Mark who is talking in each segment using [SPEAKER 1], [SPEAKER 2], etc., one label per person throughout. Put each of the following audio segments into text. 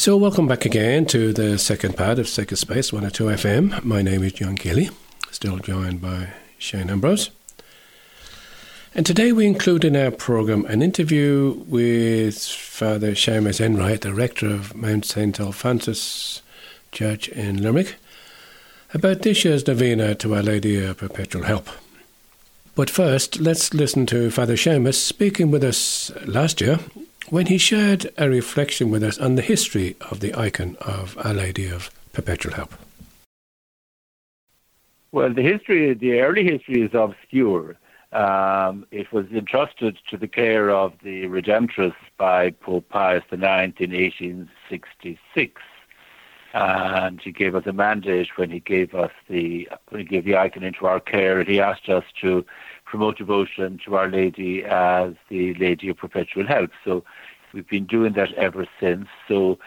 [SPEAKER 1] So, welcome back again to the second part of Sacred Space 102 FM. My name is John Kelly, still joined by Shane Ambrose. And today we include in our program an interview with Father Seamus Enright, the rector of Mount St. Alphonsus Church in Limerick, about this year's novena to Our Lady of Perpetual Help. But first, let's listen to Father Seamus speaking with us last year when he shared a reflection with us on the history of the icon of Our Lady of Perpetual Help.
[SPEAKER 2] Well, the history, the early history is obscure. Um, it was entrusted to the care of the Redemptorists by Pope Pius IX in 1866, and he gave us a mandate when he gave us the when he gave the icon into our care. He asked us to promote devotion to Our Lady as the Lady of Perpetual Help. So we've been doing that ever since. So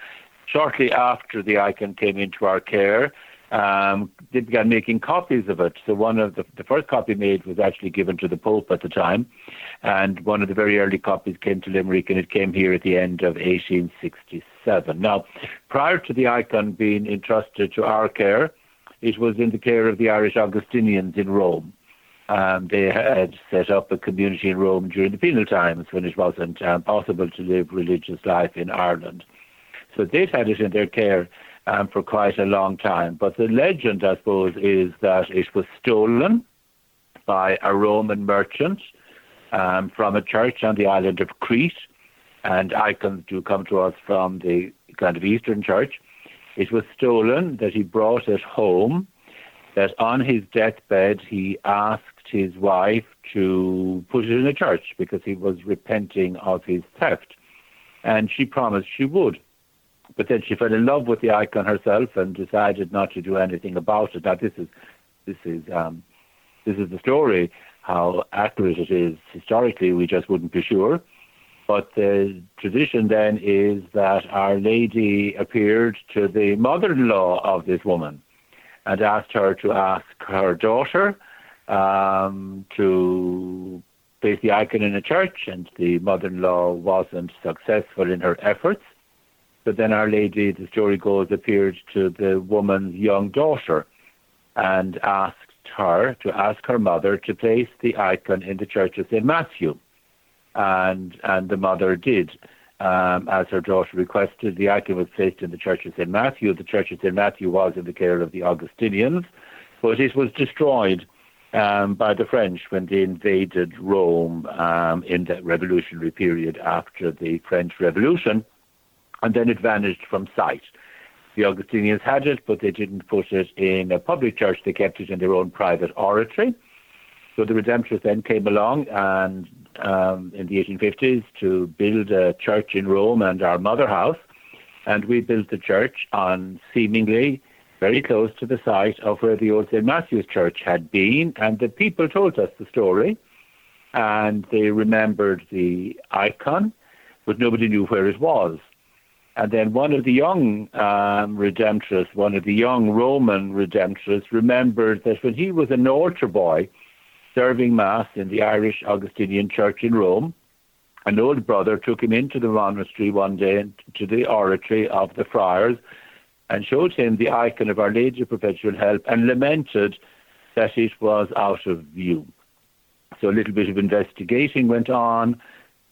[SPEAKER 2] shortly after the icon came into our care, um, they began making copies of it. So one of the, the first copy made was actually given to the Pope at the time, and one of the very early copies came to Limerick, and it came here at the end of 1867. Now, prior to the icon being entrusted to our care, it was in the care of the Irish Augustinians in Rome. Um, they had set up a community in Rome during the penal times when it wasn't um, possible to live religious life in Ireland. So they'd had it in their care um, for quite a long time. But the legend, I suppose, is that it was stolen by a Roman merchant um, from a church on the island of Crete, and icons do come to us from the kind of Eastern Church. It was stolen, that he brought it home, that on his deathbed he asked his wife to put it in a church because he was repenting of his theft. And she promised she would. But then she fell in love with the icon herself and decided not to do anything about it. Now this is this is um, this is the story. How accurate it is historically, we just wouldn't be sure. But the tradition then is that Our Lady appeared to the mother-in-law of this woman and asked her to ask her daughter um, to place the icon in a church, and the mother-in-law wasn't successful in her efforts. But then Our Lady, the story goes, appeared to the woman's young daughter and asked her to ask her mother to place the icon in the church of St. Matthew. And, and the mother did. Um, as her daughter requested, the icon was placed in the church of St. Matthew. The church of St. Matthew was in the care of the Augustinians, but it was destroyed um, by the French when they invaded Rome um, in the revolutionary period after the French Revolution and then it vanished from sight. The Augustinians had it, but they didn't put it in a public church. They kept it in their own private oratory. So the Redemptorists then came along and um, in the 1850s to build a church in Rome and our mother house. And we built the church on seemingly very close to the site of where the old St. Matthew's Church had been. And the people told us the story and they remembered the icon, but nobody knew where it was. And then one of the young um, Redemptorists, one of the young Roman Redemptorists, remembered that when he was an altar boy serving Mass in the Irish Augustinian Church in Rome, an old brother took him into the monastery one day to the oratory of the friars and showed him the icon of Our Lady of Perpetual Help and lamented that it was out of view. So a little bit of investigating went on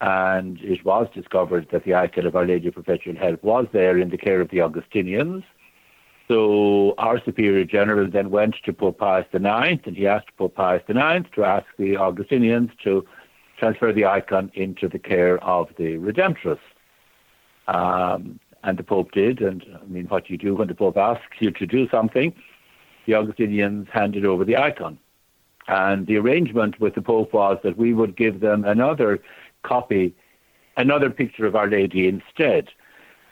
[SPEAKER 2] and it was discovered that the icon of Our Lady of Perpetual Help was there in the care of the Augustinians. So our Superior General then went to Pope Pius IX and he asked Pope Pius IX to ask the Augustinians to transfer the icon into the care of the Redemptorists. Um, and the Pope did, and I mean, what do you do when the Pope asks you to do something, the Augustinians handed over the icon. And the arrangement with the Pope was that we would give them another copy another picture of Our Lady instead.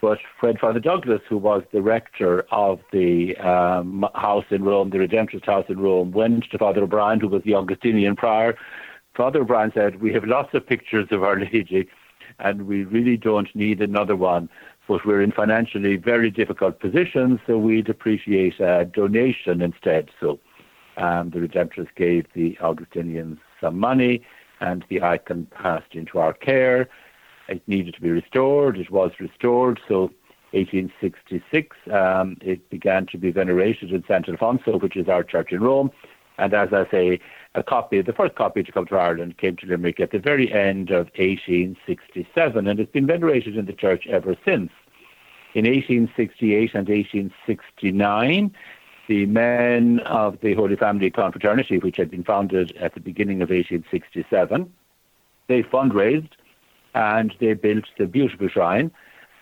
[SPEAKER 2] But when Father Douglas, who was the rector of the um, house in Rome, the Redemptorist house in Rome, went to Father O'Brien, who was the Augustinian prior, Father O'Brien said, We have lots of pictures of Our Lady, and we really don't need another one. But we're in financially very difficult positions, so we'd appreciate a donation instead. So um, the Redemptorists gave the Augustinians some money and the icon passed into our care. It needed to be restored. It was restored. So 1866, um, it began to be venerated in St. Alfonso, which is our church in Rome. And as I say, a copy, the first copy to come to Ireland came to Limerick at the very end of 1867, and it's been venerated in the church ever since. In 1868 and 1869, the men of the Holy Family Confraternity, which had been founded at the beginning of 1867, they fundraised and they built the beautiful shrine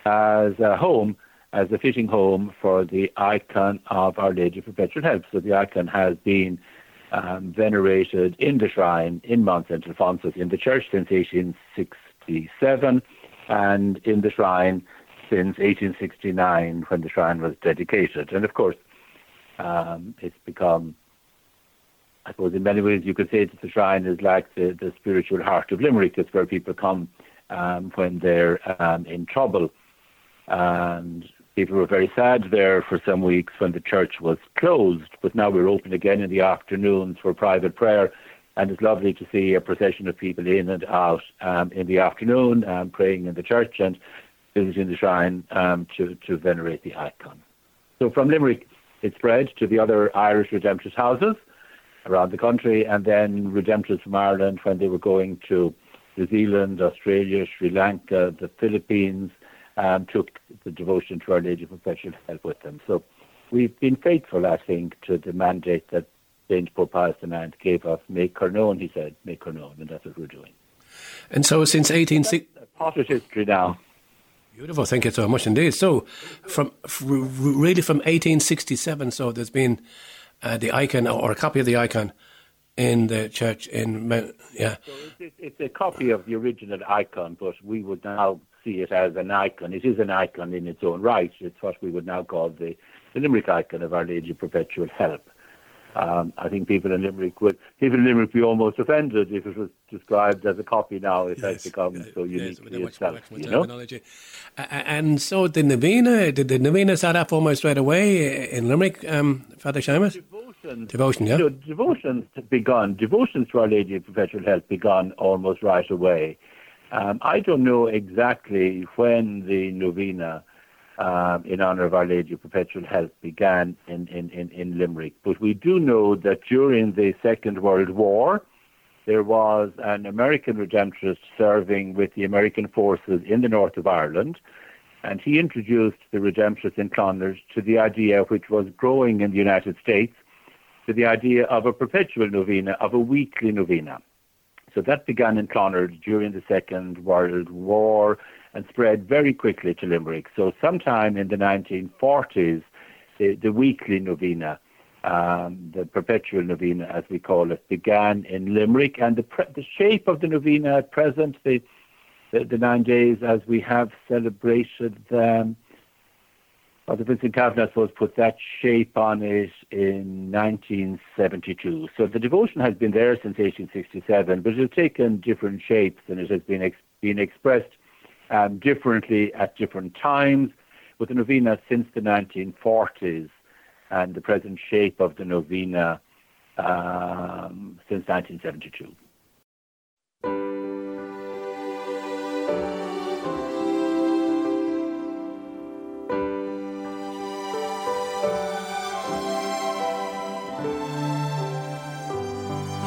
[SPEAKER 2] as a home, as a fitting home for the icon of Our Lady of Perpetual Help. So the icon has been um, venerated in the shrine in Mount St. Alphonsus in the church since 1867 and in the shrine since 1869 when the shrine was dedicated. And of course, um, it's become, I suppose, in many ways you could say that the shrine is like the, the spiritual heart of Limerick. It's where people come um, when they're um, in trouble. And people were very sad there for some weeks when the church was closed, but now we're open again in the afternoons for private prayer. And it's lovely to see a procession of people in and out um, in the afternoon, um, praying in the church and visiting the shrine um, to, to venerate the icon. So from Limerick, it spread to the other Irish Redemptorist houses around the country, and then Redemptorists from Ireland, when they were going to New Zealand, Australia, Sri Lanka, the Philippines, um, took the devotion to Our Lady of Perpetual Help with them. So we've been faithful, I think, to the mandate that Saint Pope Pius IX gave us. Make her known, he said, make her known, and that's what we're doing.
[SPEAKER 1] And so since 1860...
[SPEAKER 2] Potter's history now.
[SPEAKER 1] Beautiful, thank you so much indeed. So, from really from 1867, so there's been uh, the icon or a copy of the icon in the church in yeah.
[SPEAKER 2] So it's, it's, a copy of the original icon, but we would now see it as an icon. It is an icon in its own right. It's what we would now call the, the Limerick icon of Our Lady of Perpetual Help. Um, I think people in Limerick would people in Limerick be almost offended if it was described as a copy now. It yes, has become so unique yes, itself, much, much you know.
[SPEAKER 1] And so the novena, did the novena start up almost right away in Limerick, um, Father Seamus?
[SPEAKER 2] Devotions,
[SPEAKER 1] Devotion, yeah.
[SPEAKER 2] You know, devotions begun. Devotions to Our Lady of Perpetual Help begun almost right away. Um, I don't know exactly when the novena um, in honor of Our Lady of Perpetual Help began in, in, in, in Limerick. But we do know that during the Second World War, there was an American Redemptorist serving with the American forces in the north of Ireland, and he introduced the Redemptorists in Clonard to the idea, which was growing in the United States, to the idea of a perpetual novena, of a weekly novena. So that began in Clonard during the Second World War and spread very quickly to Limerick. So sometime in the 1940s, the, the weekly novena, um, the perpetual novena as we call it, began in Limerick. And the, pre- the shape of the novena at present, the, the, the, nine days as we have celebrated them, Father Vincent Kavanagh, I suppose, put that shape on it in 1972. So the devotion has been there since 1867, but it has taken different shapes and it has been, ex- been expressed um, differently at different times, with the novena since the 1940s and the present shape of the novena um, since 1972.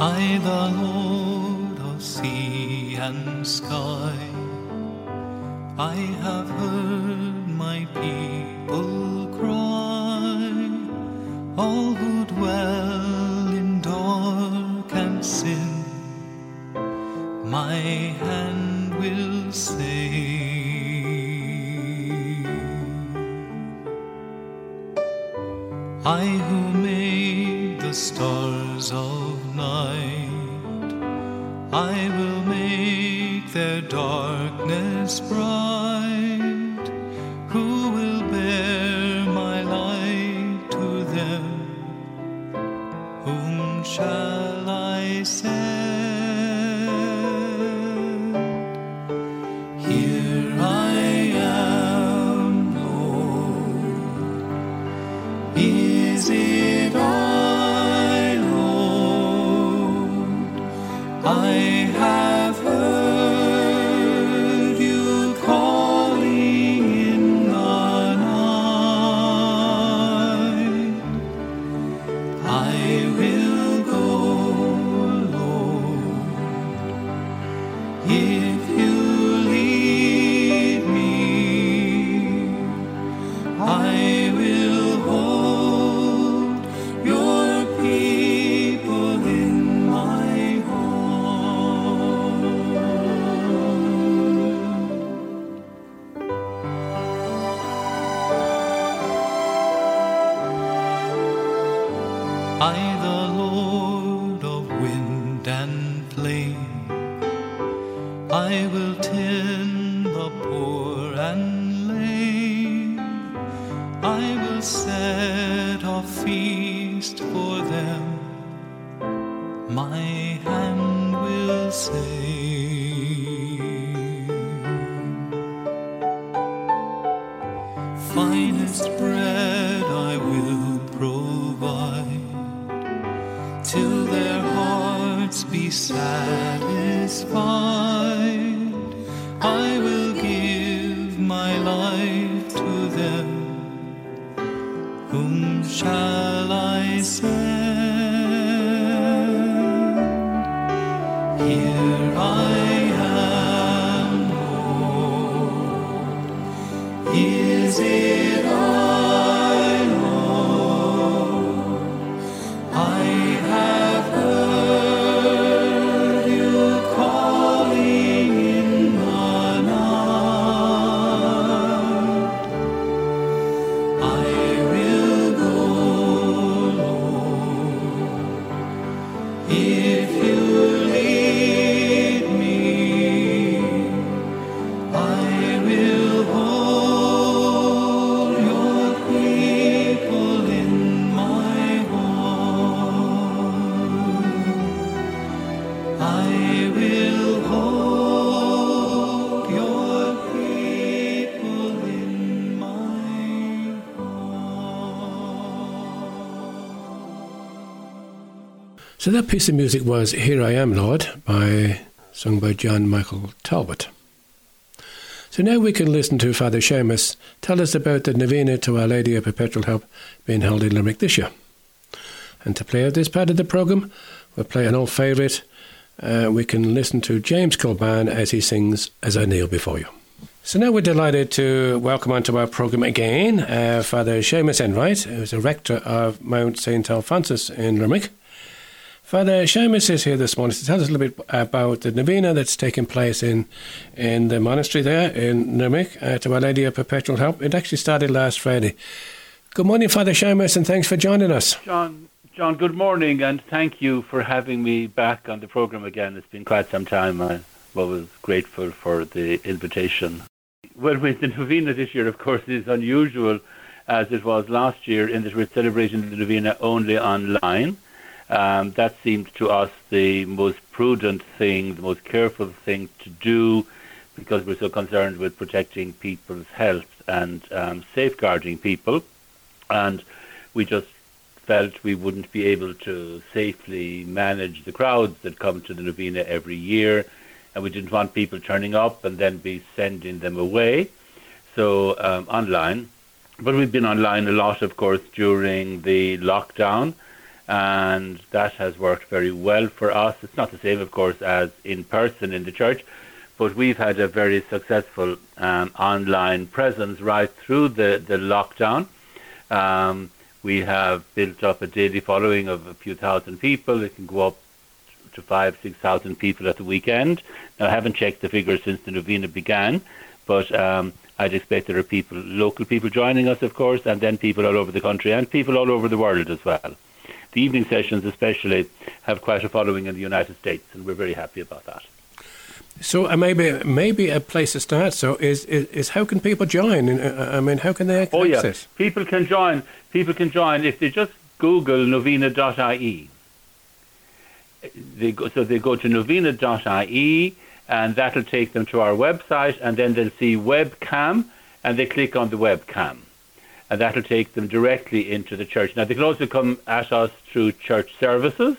[SPEAKER 3] I, the Lord of sea and sky I have heard my people cry, all who dwell in dark and sin, my hand will save. I who made the stars of night, I will make their darkness bright. I will set a feast for them. My hand will save. Is it I,
[SPEAKER 1] So that piece of music was Here I Am, Lord, by sung by John Michael Talbot. So now we can listen to Father Seamus tell us about the Novena to Our Lady of Perpetual Help being held in Limerick this year. And to play out this part of the programme, we'll play an old favourite. Uh, we can listen to James Kilbane as he sings As I Kneel Before You. So now we're delighted to welcome onto our programme again uh, Father Seamus Enright, who's a rector of Mount St. Alphonsus in Limerick. Father Seamus is here this morning to tell us a little bit about the novena that's taking place in in the monastery there in Limerick uh, to Our Lady of Perpetual Help. It actually started last Friday. Good morning, Father Seamus, and thanks for joining us.
[SPEAKER 2] John, John, good morning, and thank you for having me back on the program again. It's been quite some time. I was grateful for the invitation. Well, with the novena this year, of course, is unusual as it was last year in that we're celebrating the novena only online. Um, that seemed to us the most prudent thing, the most careful thing to do, because we're so concerned with protecting people's health and um, safeguarding people. And we just felt we wouldn't be able to safely manage the crowds that come to the novena every year, and we didn't want people turning up and then be sending them away. So um, online, but we've been online a lot, of course, during the lockdown, and that has worked very well for us. It's not the same, of course, as in person in the church, but we've had a very successful um, online presence right through the, the lockdown. Um, we have built up a daily following of a few thousand people. It can go up to five, six thousand people at the weekend. Now, I haven't checked the figures since the novena began, but um, I'd expect there are people, local people joining us, of course, and then people all over the country and people all over the world as well. The evening sessions, especially, have quite a following in the United States, and we're very happy about that.
[SPEAKER 1] So uh, maybe maybe a place to start. So is is, is how can people join? Uh, I mean, how can they access?
[SPEAKER 2] Oh yeah, people can join. People can join if they just Google novena.ie. They go, so they go to novena.ie, and that'll take them to our website, and then they'll see webcam, and they click on the webcam, and that'll take them directly into the church. Now they can also come at us through church services.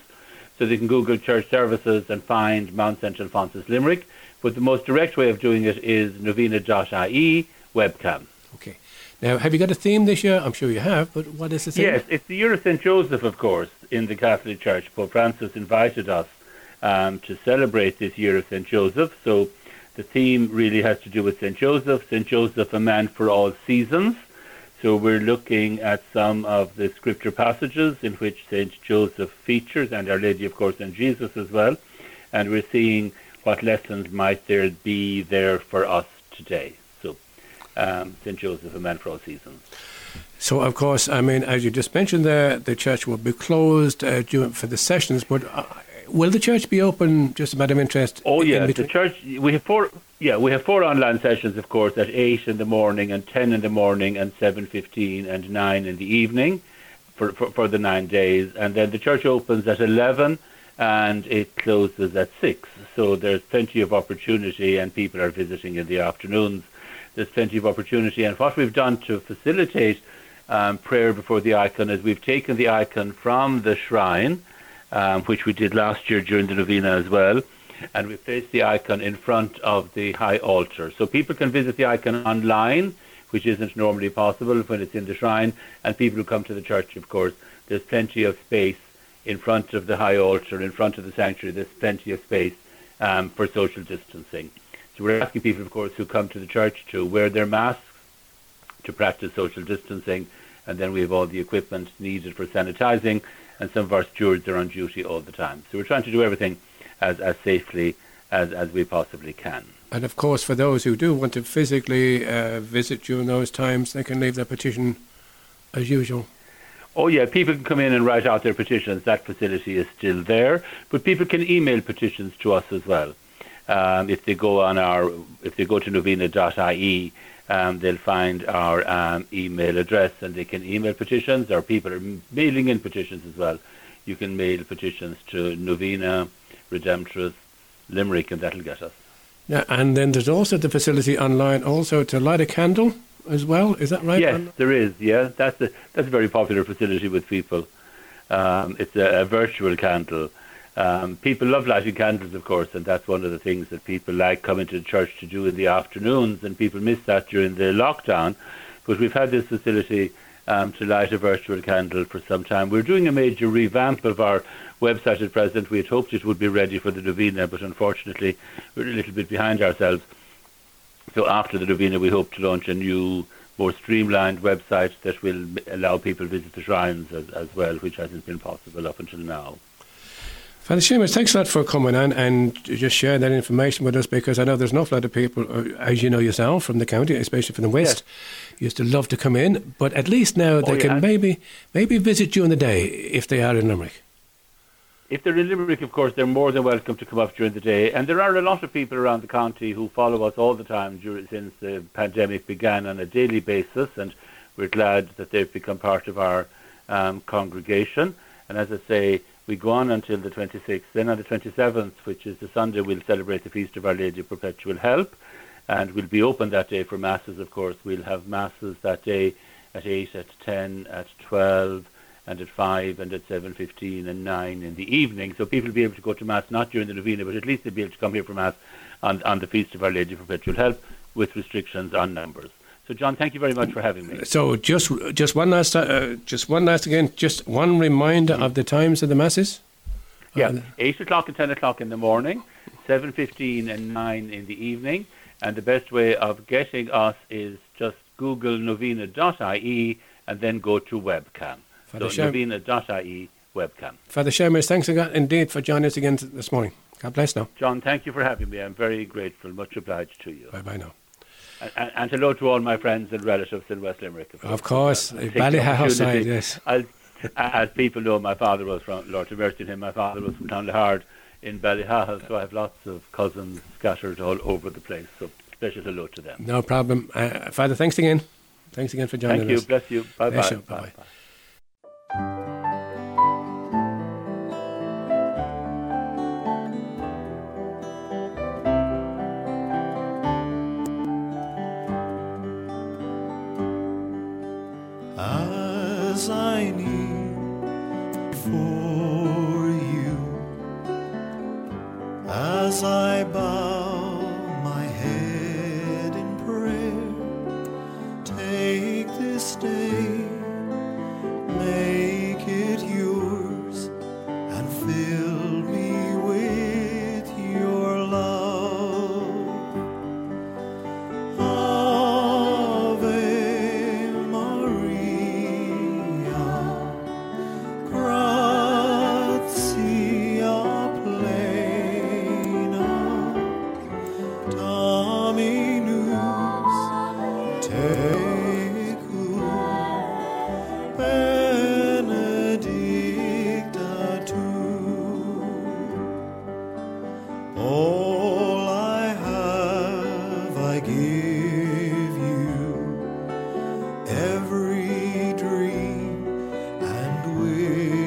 [SPEAKER 2] So they can Google church services and find Mount St. Alphonsus Limerick. But the most direct way of doing it is novena.ie webcam.
[SPEAKER 1] Okay. Now, have you got a theme this year? I'm sure you have, but what is the theme?
[SPEAKER 2] Yes, it's the year of St. Joseph, of course, in the Catholic Church. Pope Francis invited us um, to celebrate this year of St. Joseph. So the theme really has to do with St. Joseph. St. Joseph, a man for all seasons. So we're looking at some of the scripture passages in which St. Joseph features, and Our Lady, of course, and Jesus as well. And we're seeing what lessons might there be there for us today. So, um, St. Joseph, a man for all seasons.
[SPEAKER 1] So, of course, I mean, as you just mentioned there, the church will be closed uh, for the sessions, but uh, will the church be open, just a matter of interest?
[SPEAKER 2] Oh, yeah, the church, we have four, yeah, we have four online sessions, of course, at 8 in the morning and 10 in the morning and 7.15 and 9 in the evening for, for, for the nine days. And then the church opens at 11 and it closes at 6. So there's plenty of opportunity and people are visiting in the afternoons. There's plenty of opportunity. And what we've done to facilitate um, prayer before the icon is we've taken the icon from the shrine, um, which we did last year during the novena as well, and we placed the icon in front of the high altar. So people can visit the icon online, which isn't normally possible when it's in the shrine, and people who come to the church, of course, there's plenty of space in front of the high altar, in front of the sanctuary, there's plenty of space um, for social distancing. So we're asking people, of course, who come to the church to wear their masks, to practice social distancing, and then we have all the equipment needed for sanitizing, and some of our stewards are on duty all the time. So we're trying to do everything as, as safely as, as we possibly can.
[SPEAKER 1] And of course, for those who do want to physically uh, visit during those times, they can leave their petition as usual.
[SPEAKER 2] Oh yeah, people can come in and write out their petitions. That facility is still there, but people can email petitions to us as well. Um, if they go on our, if they go to novena.ie, um, they'll find our um, email address and they can email petitions. Or people are mailing in petitions as well. You can mail petitions to Novena, Redemptorist, Limerick, and that'll get us.
[SPEAKER 1] Yeah, and then there's also the facility online also to light a candle as well. Is that right?
[SPEAKER 2] Yes, there is. Yeah, that's a that's a very popular facility with people. Um, it's a, a, virtual candle. Um, people love lighting candles, of course, and that's one of the things that people like coming to church to do in the afternoons, and people miss that during the lockdown. But we've had this facility um, to light a virtual candle for some time. We're doing a major revamp of our website at present. We had hoped it would be ready for the novena, but unfortunately, we're a little bit behind ourselves. So after the novena, we hope to launch a new, more streamlined website that will allow people to visit the shrines as, as well, which hasn't been possible up until now.
[SPEAKER 1] Father Seamus, thanks a lot for coming on and just sharing that information with us because I know there's an awful lot of people, uh, as you know yourself, from the county, especially from the west, yes. used to love to come in, but at least now oh, they yeah. can maybe maybe visit during the day if they are in Limerick.
[SPEAKER 2] If they're in Limerick, of course, they're more than welcome to come up during the day. And there are a lot of people around the county who follow us all the time during, since the pandemic began on a daily basis, and we're glad that they've become part of our um, congregation. And as I say, we go on until the 26th. Then on the 27th, which is the Sunday, we'll celebrate the Feast of Our Lady of Perpetual Help, and we'll be open that day for masses. Of course, we'll have masses that day at 8, at 10, at 12, and at 5 and at 7.15 and 9 in the evening. So people will be able to go to Mass not during the novena, but at least they'll be able to come here for Mass on, on the Feast of Our Lady of Perpetual Help with restrictions on numbers. So, John, thank you very much for having me.
[SPEAKER 1] So, just just one last, uh, just one last again, just one reminder of the times of the masses.
[SPEAKER 2] Yeah, uh, eight o'clock and ten o'clock in the morning, seven fifteen and nine in the evening. And the best way of getting us is just Google novena.ie and then go to webcam. Father so novena.ie webcam.
[SPEAKER 1] Father Seamus, thanks again indeed for joining us again this morning. God bless now.
[SPEAKER 2] John, thank you for having me. I'm very grateful. Much obliged to you.
[SPEAKER 1] Bye bye now.
[SPEAKER 2] And, and, hello to all my friends and relatives in West Limerick.
[SPEAKER 1] Of course, of course. Ballyhouse side, yes.
[SPEAKER 2] As, as people know, my father was from Lord mercy him. My father was from Clonlahard in Ballyhahill, so I have lots of cousins scattered all over the place. So special hello to them.
[SPEAKER 1] No problem, uh, Father. Thanks again. Thanks again for joining
[SPEAKER 2] Thank us. Thank you. Bless you. Bye bye.
[SPEAKER 1] Bye bye.
[SPEAKER 4] You.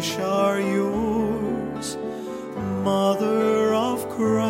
[SPEAKER 4] wish are yours, Mother of Christ.